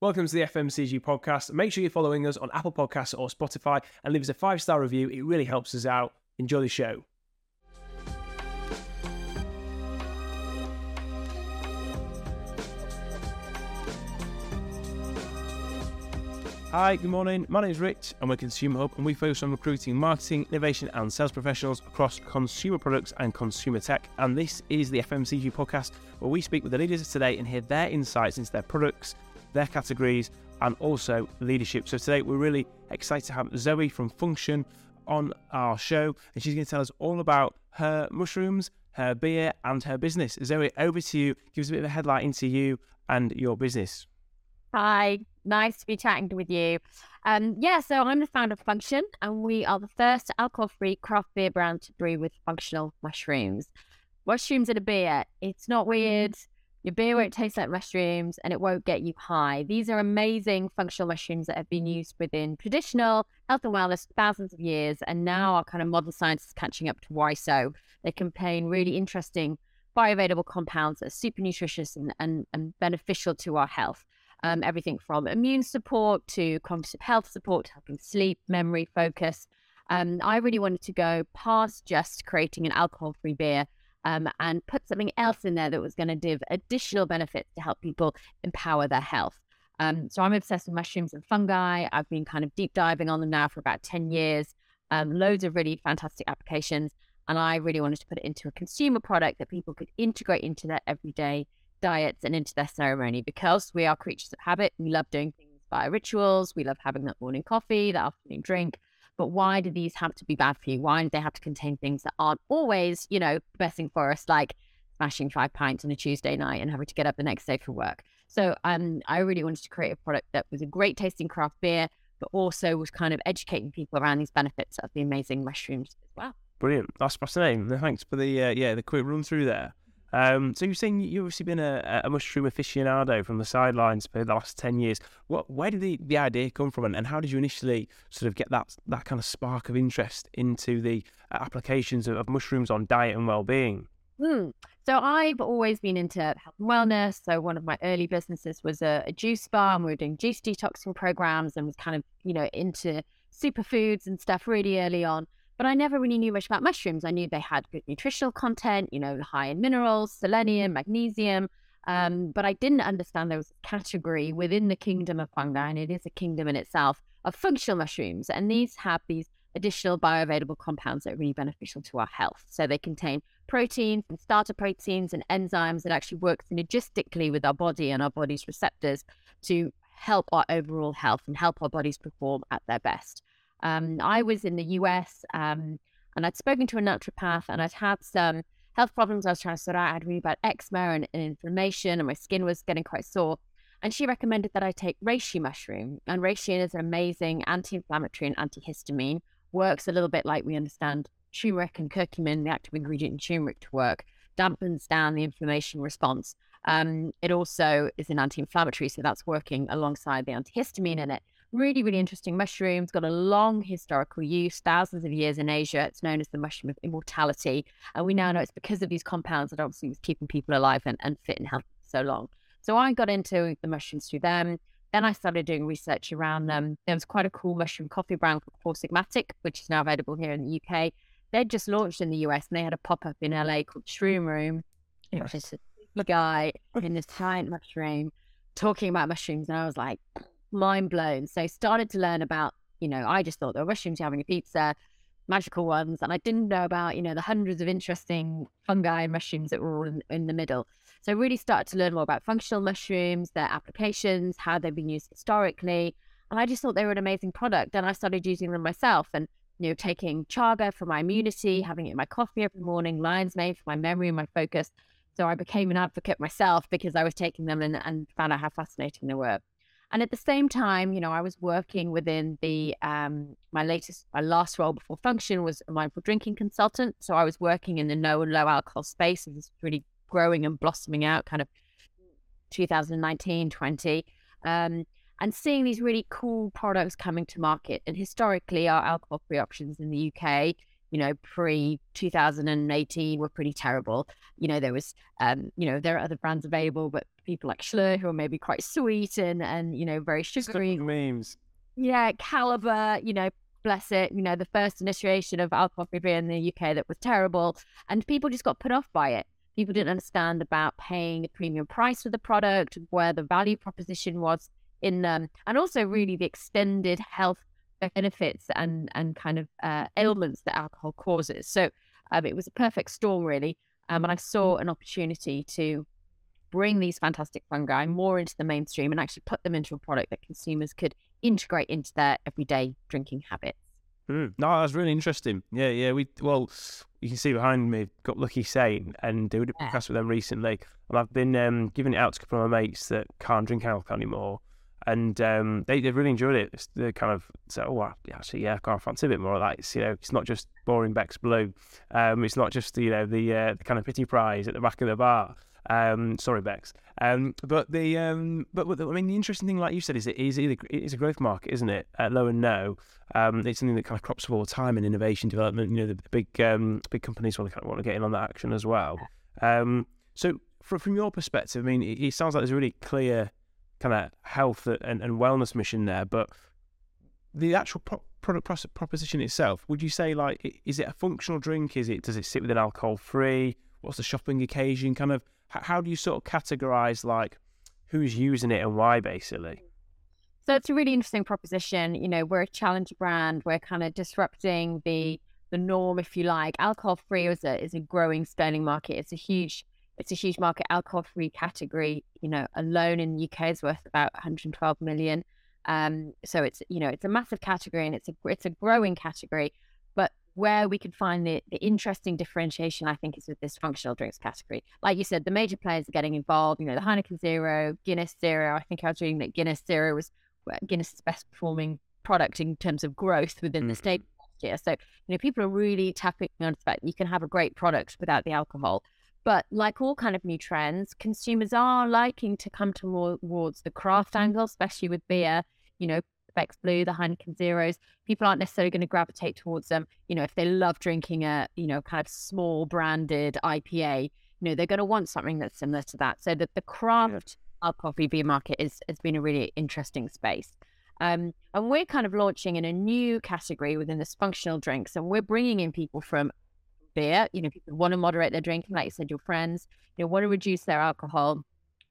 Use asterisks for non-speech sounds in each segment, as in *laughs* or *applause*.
Welcome to the FMCG podcast. Make sure you're following us on Apple Podcasts or Spotify and leave us a five star review. It really helps us out. Enjoy the show. Hi, good morning. My name is Rich, and we're Consumer Hub, and we focus on recruiting, marketing, innovation, and sales professionals across consumer products and consumer tech. And this is the FMCG podcast where we speak with the leaders of today and hear their insights into their products, their categories, and also leadership. So today we're really excited to have Zoey from Fungtn on our show, and she's going to tell us all about her mushrooms, her beer, and her business. Zoey, over to you. Give us a bit of a headlight into you and your business. Hi, nice to be chatting with you. Um, yeah, so I'm the founder of Fungtn, and we are the first alcohol-free craft beer brand to brew with functional mushrooms. Mushrooms in a beer, it's not weird. Your beer won't taste like mushrooms, and it won't get you high. These are amazing functional mushrooms that have been used within traditional health and wellness for thousands of years, and now our kind of modern science is catching up to why so. They contain really interesting bioavailable compounds that are super nutritious and, and, and beneficial to our health um, everything from immune support to cognitive health support, helping sleep, memory, focus. Um, I really wanted to go past just creating an alcohol free beer um, and put something else in there that was going to give additional benefits to help people empower their health. Um, so I'm obsessed with mushrooms and fungi. I've been kind of deep diving on them now for about 10 years, um, loads of really fantastic applications. And I really wanted to put it into a consumer product that people could integrate into their everyday diets and into their ceremony because we are creatures of habit. We love doing things via rituals. We love having that morning coffee, that afternoon drink. But why do these have to be bad for you? Why do they have to contain things that aren't always, you know, the best thing for us, like smashing five pints on a Tuesday night and having to get up the next day for work? So um, I really wanted to create a product that was a great tasting craft beer, but also was kind of educating people around these benefits of the amazing mushrooms as well. Brilliant. That's fascinating. Thanks for the uh, yeah the quick run through there. Um, so you're saying you've obviously been a, a mushroom aficionado from the sidelines for the last ten years. What, where did the, the idea come from, and, and how did you initially sort of get that that kind of spark of interest into the uh, applications of, of mushrooms on diet and well-being? Hmm. So I've always been into health and wellness. So one of my early businesses was a, a juice bar, and we were doing juice detoxing programs, and was kind of you know into superfoods and stuff really early on. But I never really knew much about mushrooms. I knew they had good nutritional content, you know, high in minerals, selenium, magnesium. Um, but I didn't understand there was a category within the kingdom of fungi, and it is a kingdom in itself, of functional mushrooms. And these have these additional bioavailable compounds that are really beneficial to our health. So they contain proteins and starter proteins and enzymes that actually work synergistically with our body and our body's receptors to help our overall health and help our bodies perform at their best. Um, I was in the US um, and I'd spoken to a naturopath and I'd had some health problems I was trying to sort out. I had read about eczema and, and inflammation and my skin was getting quite sore. And she recommended that I take reishi mushroom. And reishi is an amazing anti-inflammatory and antihistamine. Works a little bit like we understand turmeric and curcumin, the active ingredient in turmeric, to work. Dampens down the inflammation response. Um, it also is an anti-inflammatory, so that's working alongside the antihistamine in it. Really, really interesting mushroom. It's got a long historical use, thousands of years in Asia. It's known as the mushroom of immortality. And we now know it's because of these compounds that obviously was keeping people alive and, and fit and healthy for so long. So I got into the mushrooms through them. Then I started doing research around them. There was quite a cool mushroom coffee brand called Four Sigmatic, which is now available here in the UK. They'd just launched in the US and they had a pop up in LA called Shroom Room. It was just a guy in this giant mushroom talking about mushrooms. And I was like, mind blown. So started to learn about, you know, I just thought there were mushrooms having a pizza, magical ones, and I didn't know about, you know, the hundreds of interesting fungi and mushrooms that were all in, in the middle. So really started to learn more about functional mushrooms, their applications, how they've been used historically. And I just thought they were an amazing product. And I started using them myself and, you know, taking chaga for my immunity, having it in my coffee every morning, lion's mane for my memory and my focus. So I became an advocate myself because I was taking them and, and found out how fascinating they were. And at the same time, you know, I was working within the um, my latest, my last role before Fungtn was a mindful drinking consultant. So I was working in the no and low alcohol space. It was really growing and blossoming out, kind of 2019, 20, um, and seeing these really cool products coming to market. And historically, our alcohol free options in the UK you know, pre 2018 were pretty terrible. You know, there was, um, you know, there are other brands available, but people like Schloer, who are maybe quite sweet and and you know very sugary. memes. Yeah, Kaliber, you know, bless it, you know, the first initiation of alcohol-free beer in the UK that was terrible, and people just got put off by it. People didn't understand about paying a premium price for the product, where the value proposition was in them, and also really the extended health benefits and and kind of uh, ailments that alcohol causes. So um, it was a perfect storm, really. Um, and I saw an opportunity to bring these fantastic fungi more into the mainstream and actually put them into a product that consumers could integrate into their everyday drinking habits. Mm. No, that's really interesting. Yeah, yeah. We well, you can see behind me, got Lucky Saint, and did a podcast with them recently. And I've been um, giving it out to a couple of my mates that can't drink alcohol anymore, and um, they they really enjoyed it. It's the kind of so oh well, actually yeah, I can't fancy a bit more of that. It's you know it's not just boring Beck's Blue, um, it's not just you know the uh, the kind of pity prize at the back of the bar. Um, sorry, Beck's. Um, but the um, but, but the, I mean, the interesting thing, like you said, is it is it is a growth market, isn't it? At low and no, um, it's something that kind of crops up all the time in innovation development. You know, the, big um, big companies want to kind of want to get in on that action as well. Um, so, from from your perspective, I mean, it, it sounds like there's a really clear kind of health and, and wellness mission there, but the actual pro- product proposition itself, would you say like is it a functional drink? Is it does it sit within alcohol free? What's the shopping occasion? Kind of how do you sort of categorize like who's using it and why basically? So it's a really interesting proposition. You know, we're a challenger brand. We're kind of disrupting the the norm, if you like. Alcohol free is a is a growing sterling market. It's a huge it's a huge market. Alcohol free category, you know, alone in the UK is worth about 112 million. Um, so it's you know it's a massive category and it's a it's a growing category. Where we could find the, the interesting differentiation, I think, is with this functional drinks category. Like you said, the major players are getting involved. You know, the Heineken Zero, Guinness Zero. I think I was reading that Guinness Zero was Guinness's best performing product in terms of growth within mm. the state last year. So, you know, people are really tapping on the fact you can have a great product without the alcohol. But like all kind of new trends, consumers are liking to come towards the craft angle, especially with beer. You know, Beck's Blue, the Heineken Zeros, people aren't necessarily going to gravitate towards them. You know, if they love drinking a, you know, kind of small branded IPA, you know, they're going to want something that's similar to that. So that the craft yeah. alcohol beer market is has been a really interesting space. Um, and we're kind of launching in a new category within this functional drinks, and we're bringing in people from beer. You know, people want to moderate their drinking, like you said, your friends, you know, want to reduce their alcohol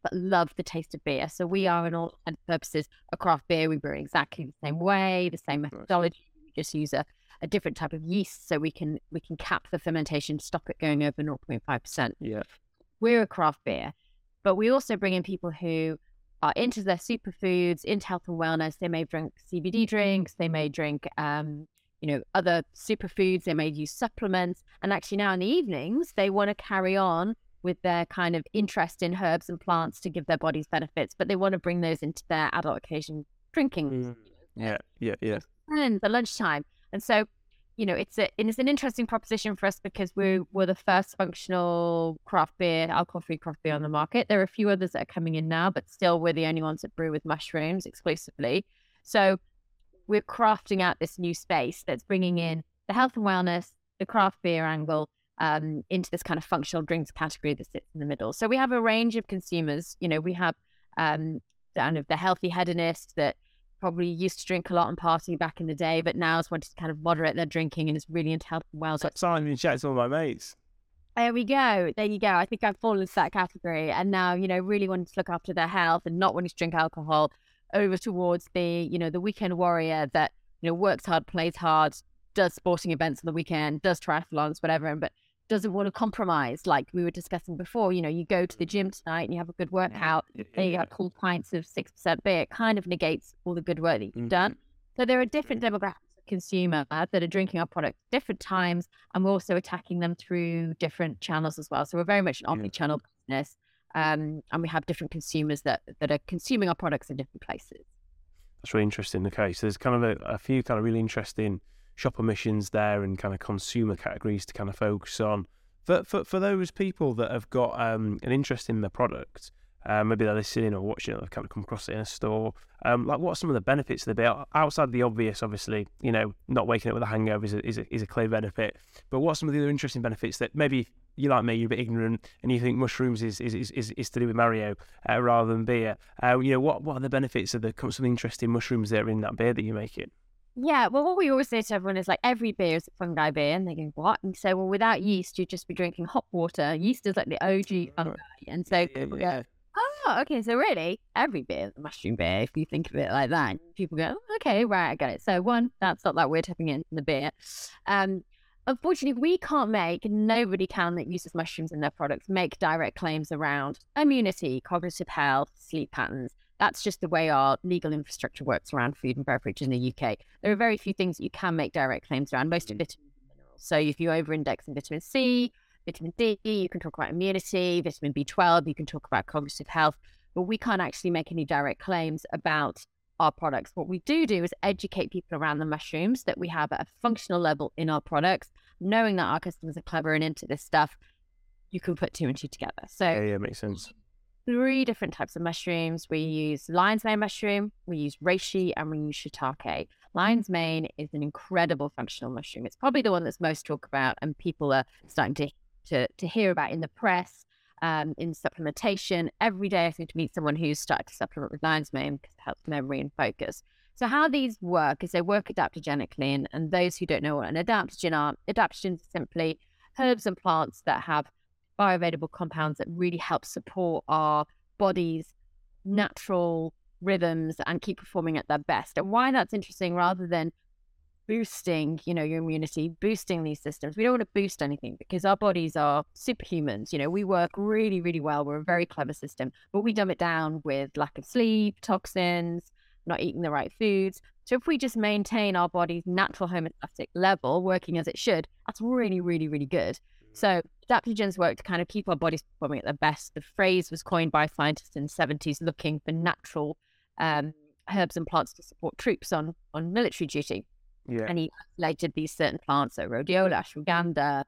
but love the taste of beer. So we are, in all purposes, a craft beer. We brew exactly the same way, the same methodology. We just use a, a different type of yeast, so we can we can cap the fermentation, stop it going over 0.5 percent. Yeah, we're a craft beer, but we also bring in people who are into their superfoods, into health and wellness. They may drink CBD drinks. They may drink, um, you know, other superfoods. They may use supplements. And actually, now in the evenings, they want to carry on with their kind of interest in herbs and plants to give their bodies benefits, but they want to bring those into their adult occasion drinking. Mm. Yeah, yeah, yeah. And the lunchtime. And so, you know, it's a it's an interesting proposition for us because we we're the first functional craft beer, alcohol free craft beer on the market. There are a few others that are coming in now, but still we're the only ones that brew with mushrooms exclusively. So we're crafting out this new space that's bringing in the health and wellness, the craft beer angle, um, into this kind of functional drinks category that sits in the middle. So we have a range of consumers. You know, we have um, kind of the healthy hedonist that probably used to drink a lot and party back in the day, but now is wanting to kind of moderate their drinking and is really into health and well. So Simon chat to all my mates. There we go. There you go. I think I've fallen into that category. And now, you know, really wanting to look after their health and not wanting to drink alcohol over towards the, you know, the weekend warrior that, you know, works hard, plays hard, does sporting events on the weekend, does triathlons, whatever, but doesn't want to compromise, like we were discussing before. You know, you go to the gym tonight and you have a good workout, and you got cool pints of six percent beer. It kind of negates all the good work that you've mm-hmm. done. So there are different mm-hmm. demographics of consumer that are drinking our product different times, and we're also attacking them through different channels as well. So we're very much an omni-channel business, um, and we have different consumers that that are consuming our products in different places. That's really interesting. Okay, so there's kind of a, a few kind of really interesting shopper missions there and kind of consumer categories to kind of focus on. For for, for those people that have got um, an interest in the product, uh, maybe they're listening or watching it, they've kind of come across it in a store. Um, like, what are some of the benefits of the beer? Outside the obvious, obviously, you know, not waking up with a hangover is a, is a, is a clear benefit. But what are some of the other interesting benefits that maybe you like me, you're a bit ignorant, and you think mushrooms is is, is, is to do with Mario uh, rather than beer. Uh, you know, what what are the benefits of the some interesting mushrooms that are in that beer that you're making? Yeah, well, what we always say to everyone is like every beer is a fungi beer, and they go, "What?" And so, well, without yeast, you'd just be drinking hot water. Yeast is like the OG fungi, and so Yeah, people yeah. go, "Oh, okay." So really, every beer is a mushroom beer if you think of it like that. People go, oh, "Okay, right, I get it." So one, that's not that we're tapping into the beer. Um, unfortunately, we can't make. Nobody can that uses mushrooms in their products make direct claims around immunity, cognitive health, sleep patterns. That's just the way our legal infrastructure works around food and beverage in the UK. There are very few things that you can make direct claims around, most of mm. vitamins and minerals. So if you over index in vitamin C, vitamin D, you can talk about immunity, vitamin B12, you can talk about cognitive health, but we can't actually make any direct claims about our products. What we do do is educate people around the mushrooms that we have at a functional level in our products, knowing that our customers are clever and into this stuff. You can put two and two together. So Yeah, yeah, makes sense. Three different types of mushrooms. We use lion's mane mushroom, we use reishi, and we use shiitake. Lion's mane is an incredible functional mushroom. It's probably the one that's most talked about, and people are starting to to, to hear about in the press, um, in supplementation. Every day, I seem to meet someone who's started to supplement with lion's mane because it helps memory and focus. So, how these work is they work adaptogenically, and, and those who don't know what an adaptogen are, adaptogens are simply herbs and plants that have bioavailable compounds that really help support our body's natural rhythms and keep performing at their best. And why that's interesting rather than boosting, you know, your immunity, boosting these systems. We don't want to boost anything because our bodies are superhumans. You know, we work really, really well. We're a very clever system, but we dumb it down with lack of sleep, toxins, not eating the right foods. So if we just maintain our body's natural homeostatic level working as it should, that's really, really, really good. So adaptogens work to kind of keep our bodies performing at their best. The phrase was coined by scientists in the 70s looking for natural um, herbs and plants to support troops on, on military duty. Yeah. And he isolated these certain plants, so rhodiola, ashwagandha,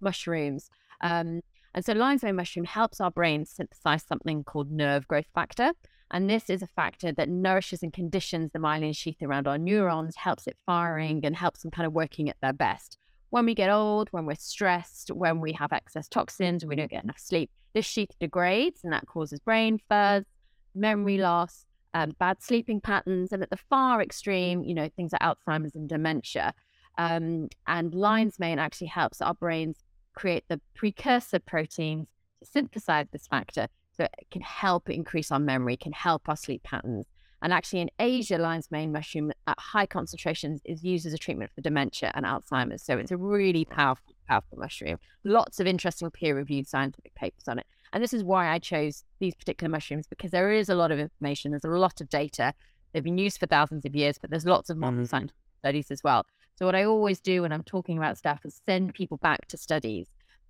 mushrooms. Um, and so lion's mane mushroom helps our brain synthesize something called nerve growth factor. And this is a factor that nourishes and conditions the myelin sheath around our neurons, helps it firing, and helps them kind of working at their best. When we get old, when we're stressed, when we have excess toxins, we don't get enough sleep, this sheath degrades and that causes brain fuzz, memory loss, um, bad sleeping patterns, and at the far extreme, you know, things like Alzheimer's and dementia. Um, and lion's mane actually helps our brains create the precursor proteins to synthesize this factor. So it can help increase our memory, can help our sleep patterns. And actually, in Asia, lion's mane mushroom at high concentrations is used as a treatment for dementia and Alzheimer's. So it's a really powerful, powerful mushroom. Lots of interesting peer reviewed scientific papers on it. And this is why I chose these particular mushrooms because there is a lot of information, there's a lot of data. They've been used for thousands of years, but there's lots of modern Mhm. scientific studies as well. So what I always do when I'm talking about stuff is send people back to studies.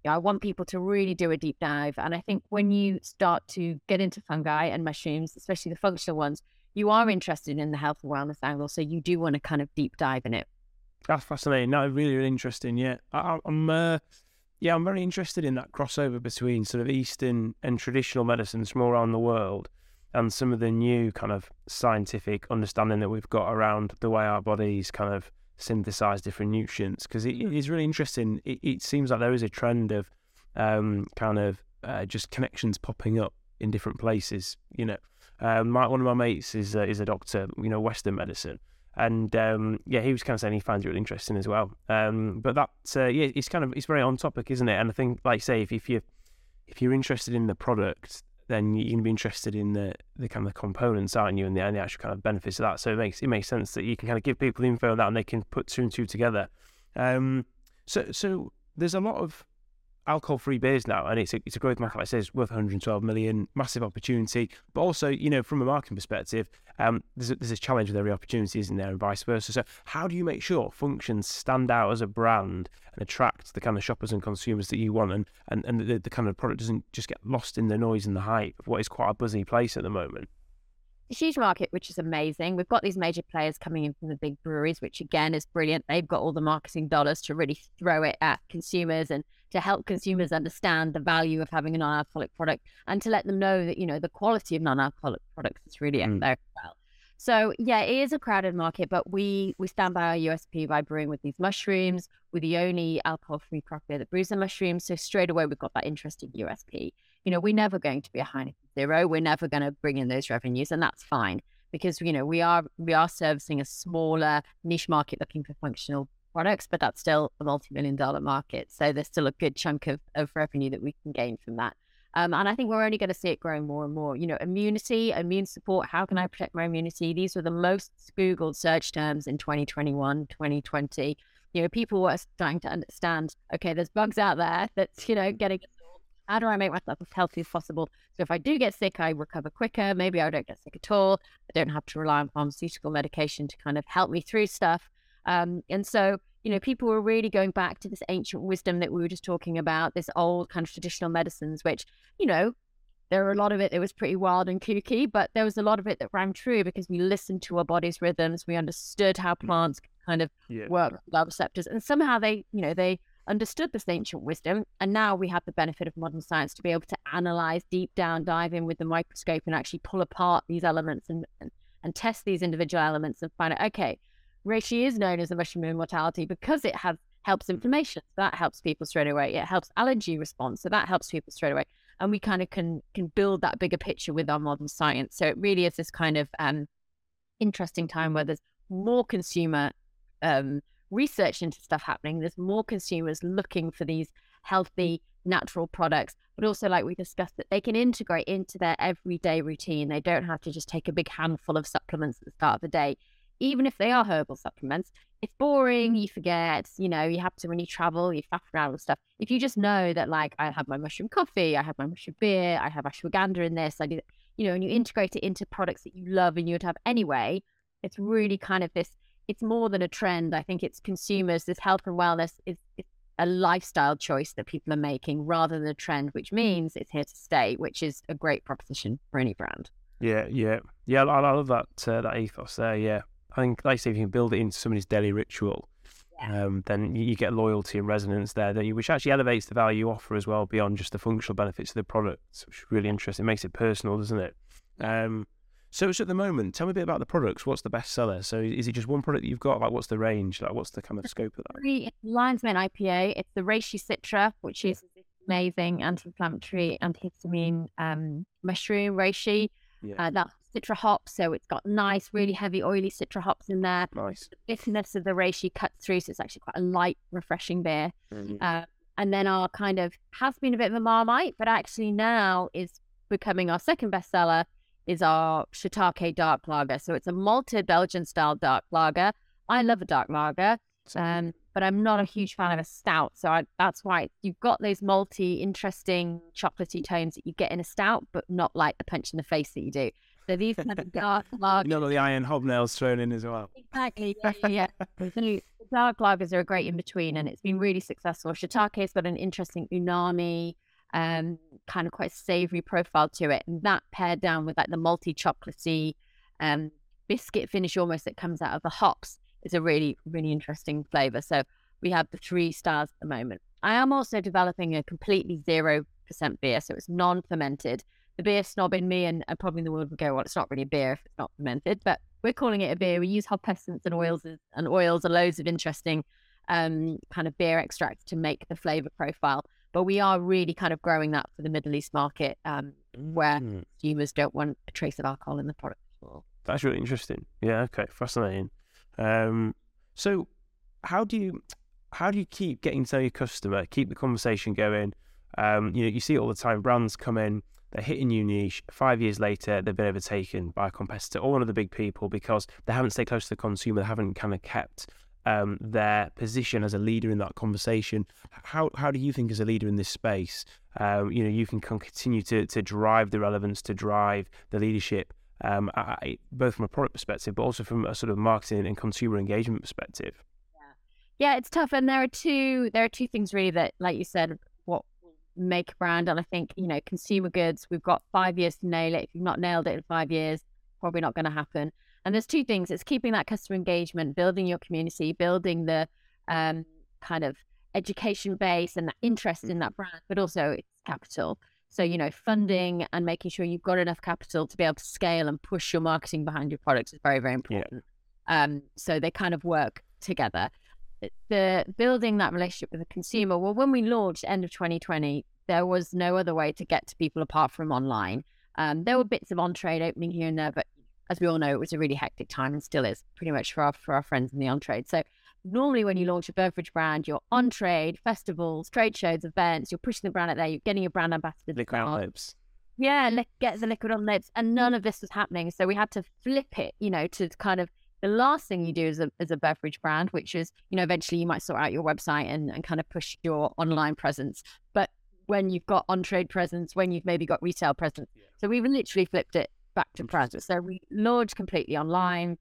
I want people to really do a deep dive. And I think when you start to get into fungi and mushrooms, especially the functional ones, you are interested in the health and wellness angle. So you do want to kind of deep dive in it. That's fascinating. No, really, really interesting. Yeah, I, I'm. Uh, yeah, I'm very interested in that crossover between sort of Eastern and traditional medicines from all around the world, and some of the new kind of scientific understanding that we've got around the way our bodies kind of synthesize different nutrients. Because it, it is really interesting. It, it seems like there is a trend of um, kind of uh, just connections popping up in different places. You know, um, my, one of my mates is uh, is a doctor. You know, Western medicine and um, yeah, he was kind of saying he finds it really interesting as well. Um, but that uh, yeah, it's kind of it's very on topic, isn't it? And I think, like say, if, if you if you're interested in the product, then you're gonna be interested in the the kind of the components, aren't you, and the, and the actual kind of benefits of that. So it makes it makes sense that you can kind of give people the info on that, and they can put two and two together. Um, so so there's a lot of alcohol-free beers now, and it's a, it's a growth market. Like I say, it's worth 112 million, massive opportunity. But also, you know, from a marketing perspective, um, there's a, there's a challenge with every opportunity, isn't there, and vice versa. So, how do you make sure functions stand out as a brand and attract the kind of shoppers and consumers that you want, and and, and the, the kind of product doesn't just get lost in the noise and the hype of what is quite a buzzy place at the moment? a huge market, which is amazing. We've got these major players coming in from the big breweries, which again is brilliant. They've got all the marketing dollars to really throw it at consumers and to help consumers understand the value of having a non-alcoholic product and to let them know that you know the quality of non-alcoholic products is really Mm. there as well. So yeah, it is a crowded market, but we we stand by our USP by brewing with these mushrooms. We're the only alcohol-free craft beer that brews the mushrooms. So straight away we've got that interesting USP. You know, we're never going to be a Heineken Zero. We're never going to bring in those revenues, and that's fine because you know we are we are servicing a smaller niche market looking for functional products, but that's still a multi-million dollar market. So there's still a good chunk of, of revenue that we can gain from that. Um, and I think we're only going to see it growing more and more. You know, immunity, immune support, how can I protect my immunity? These were the most Googled search terms in 2021, 2020. You know, people were starting to understand, okay, there's bugs out there that's, you know, getting *laughs* how do I make myself as healthy as possible? So if I do get sick, I recover quicker. Maybe I don't get sick at all. I don't have to rely on pharmaceutical medication to kind of help me through stuff. Um, and so you know, people were really going back to this ancient wisdom that we were just talking about, this old kind of traditional medicines, which, you know, there were a lot of it that was pretty wild and kooky, but there was a lot of it that rang true because we listened to our body's rhythms. We understood how mm. plants kind of yeah. work with our receptors. And somehow they, you know, they understood this ancient wisdom. And now we have the benefit of modern science to be able to analyze deep down, dive in with the microscope and actually pull apart these elements and, and, and test these individual elements and find out, okay, reishi is known as the mushroom immortality because it has helps inflammation. So that helps people straight away. It helps allergy response. So that helps people straight away. And we kind of can can build that bigger picture with our modern science. So it really is this kind of um, interesting time where there's more consumer um, research into stuff happening. There's more consumers looking for these healthy, natural products, but also, like we discussed, that they can integrate into their everyday routine. They don't have to just take a big handful of supplements at the start of the day even if they are herbal supplements, it's boring. You forget, you know, you have to when you travel, you faff around with stuff. If you just know that, like, I have my mushroom coffee, I have my mushroom beer, I have ashwagandha in this, I do, you know, and you integrate it into products that you love and you would have anyway, it's really kind of this. It's more than a trend. I think it's consumers. This health and wellness is, is a lifestyle choice that people are making rather than a trend, which means it's here to stay, which is a great proposition for any brand. Yeah, yeah, yeah. I, I love that uh, that ethos there. Yeah, I think, like I say, if you can build it into somebody's daily ritual, yeah. um, then you, you, get loyalty and resonance there, don't you? Which actually elevates the value you offer as well beyond just the functional benefits of the product, which is really interesting. It makes it personal, doesn't it? Um, so, so at the moment, tell me a bit about the products. What's the best seller? So, is it just one product that you've got? Like, what's the range? Like, what's the kind of scope of that? Lion's Mane IPA. It's the Reishi Citra, which is amazing anti-inflammatory, antihistamine um, mushroom reishi. Yeah. Uh, that's citra hops, so it's got nice, really heavy, oily citra hops in there. Nice. The bitterness of the reishi cuts through, so it's actually quite a light, refreshing beer. Mm-hmm. Uh, and then our kind of has been a bit of a marmite, but actually now is becoming our second bestseller is our Shiitake Dark Lager. So it's a malted Belgian style dark lager. I love a dark lager. Um, but I'm not a huge fan of a stout. So I, that's why you've got those malty, interesting, chocolatey tones that you get in a stout, but not like the punch in the face that you do. So these kind of dark lagers. None of the iron hobnails thrown in as well. Exactly. Yeah. yeah. *laughs* so dark lagers are a great in between, and it's been really successful. Shiitake's got an interesting umami, um, kind of quite savory profile to it, and that paired down with like the malty chocolatey, um, biscuit finish almost that comes out of the hops is a really, really interesting flavor. So we have the three stars at the moment. I am also developing a completely zero percent beer, so it's non-fermented. The beer snob in me and, and probably the world would go, well, it's not really a beer if it's not fermented, but we're calling it a beer. We use hop essence and oils and oils and loads of interesting um, kind of beer extracts to make the flavor profile. But we are really kind of growing that for the Middle East market, um, where mm. consumers don't want a trace of alcohol in the product. That's really interesting. Yeah. Okay. Fascinating. Um, so how do you how do you keep getting to know your customer, keep the conversation going? Um, you know, you see it all the time. Brands come in, they're hitting new niche. Five years later, they've been overtaken by a competitor or one of the big people because they haven't stayed close to the consumer. They haven't kind of kept um, their position as a leader in that conversation. How how do you think, as a leader in this space, um, you know, you can continue to to drive the relevance, to drive the leadership um, I, both from a product perspective, but also from a sort of marketing and consumer engagement perspective. Yeah. yeah, it's tough, and there are two there are two things really that, like you said, make a brand, and I think you know, consumer goods. We've got five years to nail it. If you've not nailed it in five years, probably not going to happen. And there's two things: it's keeping that customer engagement, building your community, building the um, kind of education base and that interest in that brand, but also it's capital. So, you know, funding and making sure you've got enough capital to be able to scale and push your marketing behind your products is very, very important. Yeah. Um, so they kind of work together. The building that relationship with the consumer. Well, when we launched end of 2020, there was no other way to get to people apart from online. Um, there were bits of on trade opening here and there, but as we all know, it was a really hectic time and still is pretty much for our for our friends in the on trade. So normally when you launch a beverage brand, you're on trade, festivals, trade shows, events, you're pushing the brand out there, you're getting your brand ambassador. Liquid on lips. Yeah, li- get the liquid on lips. And none of this was happening. So we had to flip it, you know, to kind of the last thing you do as a, as a beverage brand, which is, you know, eventually you might sort out your website and, and kind of push your online presence. But when you've got on trade presence, when you've maybe got retail presence. Yeah. So we've literally flipped it back to presence. So we launched completely online,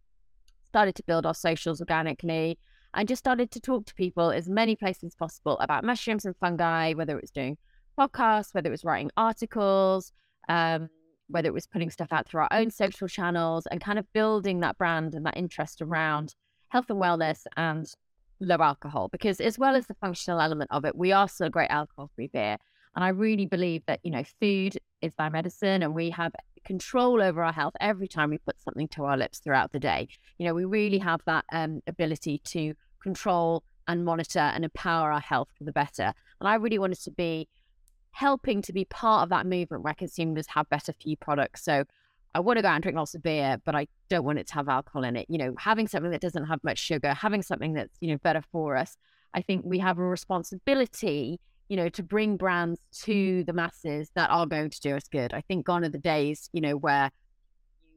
started to build our socials organically, and just started to talk to people as many places as possible about mushrooms and fungi, whether it was doing podcasts, whether it was writing articles, um, whether it was putting stuff out through our own social channels and kind of building that brand and that interest around health and wellness and low alcohol. Because as well as the functional element of it, we are still a great alcohol free beer. And I really believe that, you know, food is our medicine and we have control over our health every time we put something to our lips throughout the day. You know, we really have that um, ability to control and monitor and empower our health for the better. And I really wanted to be helping to be part of that movement where consumers have better for you products. So I want to go out and drink lots of beer, but I don't want it to have alcohol in it. You know, having something that doesn't have much sugar, having something that's, you know, better for us. I think we have a responsibility you know, to bring brands mm-hmm. to the masses that are going to do us good. I think gone are the days, you know, where you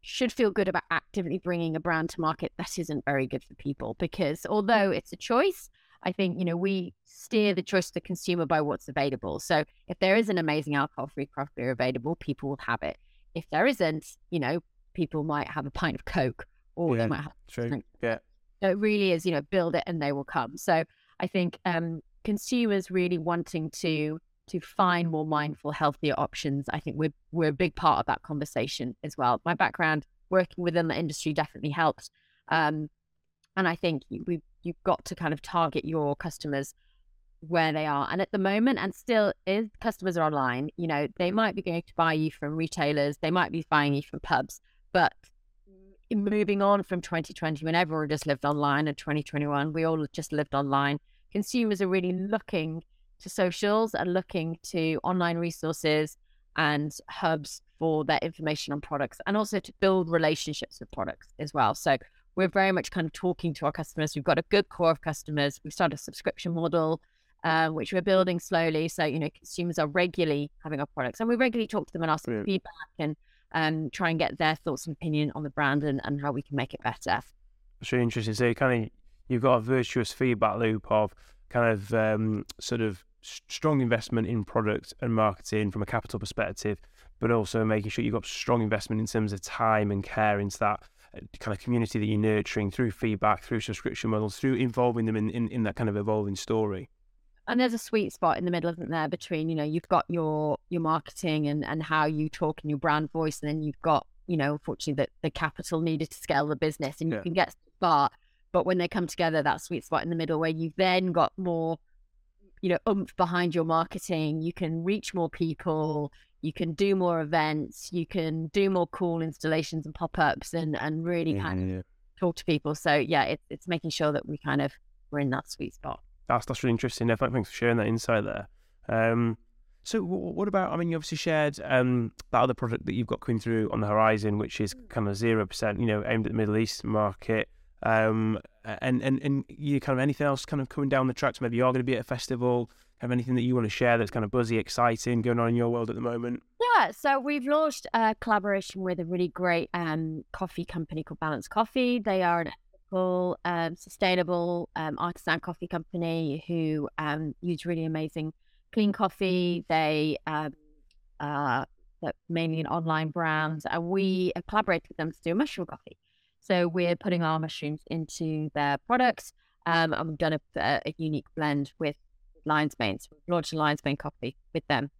should feel good about actively bringing a brand to market that isn't very good for people. Because although mm-hmm. it's a choice, I think, you know, we steer the choice of the consumer by what's available. So if there is an amazing alcohol free craft beer available, people will have it. If there isn't, you know, people might have a pint of Coke or yeah, they might have true. Drink. Yeah. So it really is, you know, build it and they will come. So I think um, consumers really wanting to to find more mindful, healthier options, I think we're we're a big part of that conversation as well. My background working within the industry definitely helps, um, and I think we you've got to kind of target your customers where they are. And at the moment, and still, is customers are online. You know, they might be going to buy you from retailers, they might be buying you from pubs, but moving on from 2020 when everyone just lived online and 2021 we all just lived online consumers are really looking to socials and looking to online resources and hubs for their information on products and also to build relationships with products as well. So we're very much kind of talking to our customers. We've got a good core of customers. We've started a subscription model, uh, which we're building slowly. So, you know, consumers are regularly having our products and we regularly talk to them and ask them feedback and um, try and get their thoughts and opinion on the brand and, and how we can make it better. It's really interesting. So, kind of you've got a virtuous feedback loop of kind of um, sort of strong investment in product and marketing from a capital perspective, but also making sure you've got strong investment in terms of time and care into that kind of community that you're nurturing through feedback, through subscription models, through involving them in, in, in that kind of evolving story. And there's a sweet spot in the middle, isn't there, between, you know, you've got your your marketing and, and how you talk and your brand voice, and then you've got, you know, unfortunately the, the capital needed to scale the business and you yeah. can get far but when they come together, that sweet spot in the middle where you've then got more, you know, oomph behind your marketing, you can reach more people, you can do more events, you can do more cool installations and pop ups and, and really yeah, kind yeah. of talk to people. So yeah, it's it's making sure that we kind of we're in that sweet spot. That's that's really interesting. Thanks for sharing that insight there. Um, so what about? I mean, you obviously shared um, that other product that you've got coming through on the horizon, which is mm. kind of zero percent, you know, aimed at the Middle East market. Um, and, and, and you kind of anything else kind of coming down the tracks? Maybe you're going to be at a festival. Have anything that you want to share that's kind of buzzy, exciting going on in your world at the moment? Yeah, so we've launched a collaboration with a really great um, coffee company called Balance Coffee. They are an ethical, um, sustainable um, artisan coffee company who um, use really amazing clean coffee. They um, uh, mainly an online brand, and we collaborated with them to do mushroom coffee. So we're putting our mushrooms into their products. Um, and we've done a, a, unique blend with Lion's Mane. So we've launched a Lion's Mane coffee with them.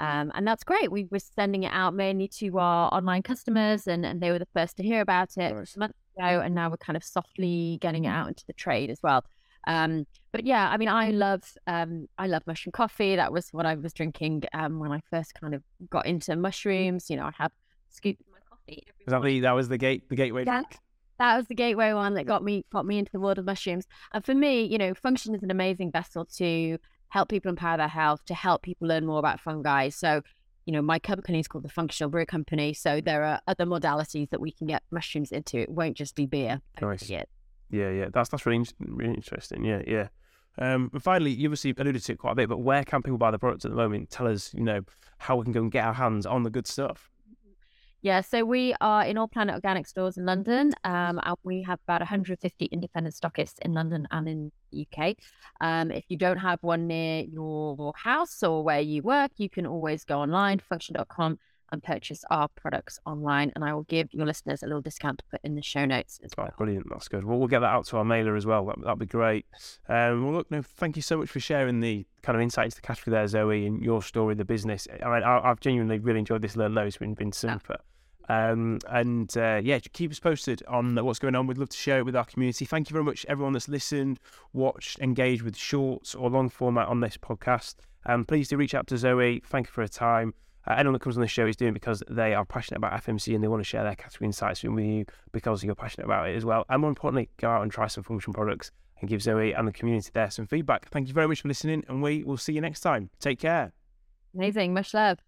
Um, and that's great. We were sending it out mainly to our online customers, and, and they were the first to hear about it nice. months ago. And now we're kind of softly getting it out into the trade as well. Um, but yeah, I mean, I love um, I love mushroom coffee. That was what I was drinking um, when I first kind of got into mushrooms. You know, I have scooped my coffee. Was that the that was the gate the gateway Yeah. drink? That was the gateway one that got me got me into the world of mushrooms. And for me, you know, Fungtn is an amazing vessel to help people empower their health, to help people learn more about fungi. So, you know, my company is called the Functional Brew Company. So there are other modalities that we can get mushrooms into. It won't just be beer. Nice. Yeah. Yeah, yeah. That's that's really really interesting. Yeah, yeah. Um, and finally, you obviously alluded to it quite a bit, but where can people buy the products at the moment? Tell us, you know, how we can go and get our hands on the good stuff. Yeah, so we are in All Planet Organic stores in London. Um, and we have about 150 independent stockists in London and in the UK. Um, if you don't have one near your house or where you work, you can always go online, fungtn.com, and purchase our products online. And I will give your listeners a little discount to put in the show notes as Oh, well. brilliant. That's good. Well, we'll get that out to our mailer as well. That, that'd be great. Um, well, look, no, thank you so much for sharing the kind of insights to the category there, Zoey, and your story, the business. I mean, I, I've genuinely really enjoyed this learn loads. It's been, been super. Um, and uh, yeah, keep us posted on what's going on. We'd love to share it with our community. Thank you very much, everyone that's listened, watched, engaged with shorts or long format on this podcast. Um, please do reach out to Zoey. Thank you for her time. Uh, anyone that comes on the show is doing because they are passionate about FMC and they want to share their category insights with you because you're passionate about it as well. And more importantly, go out and try some Fungtn products and give Zoey and the community there some feedback. Thank you very much for listening, and we will see you next time. Take care. Amazing. Much love.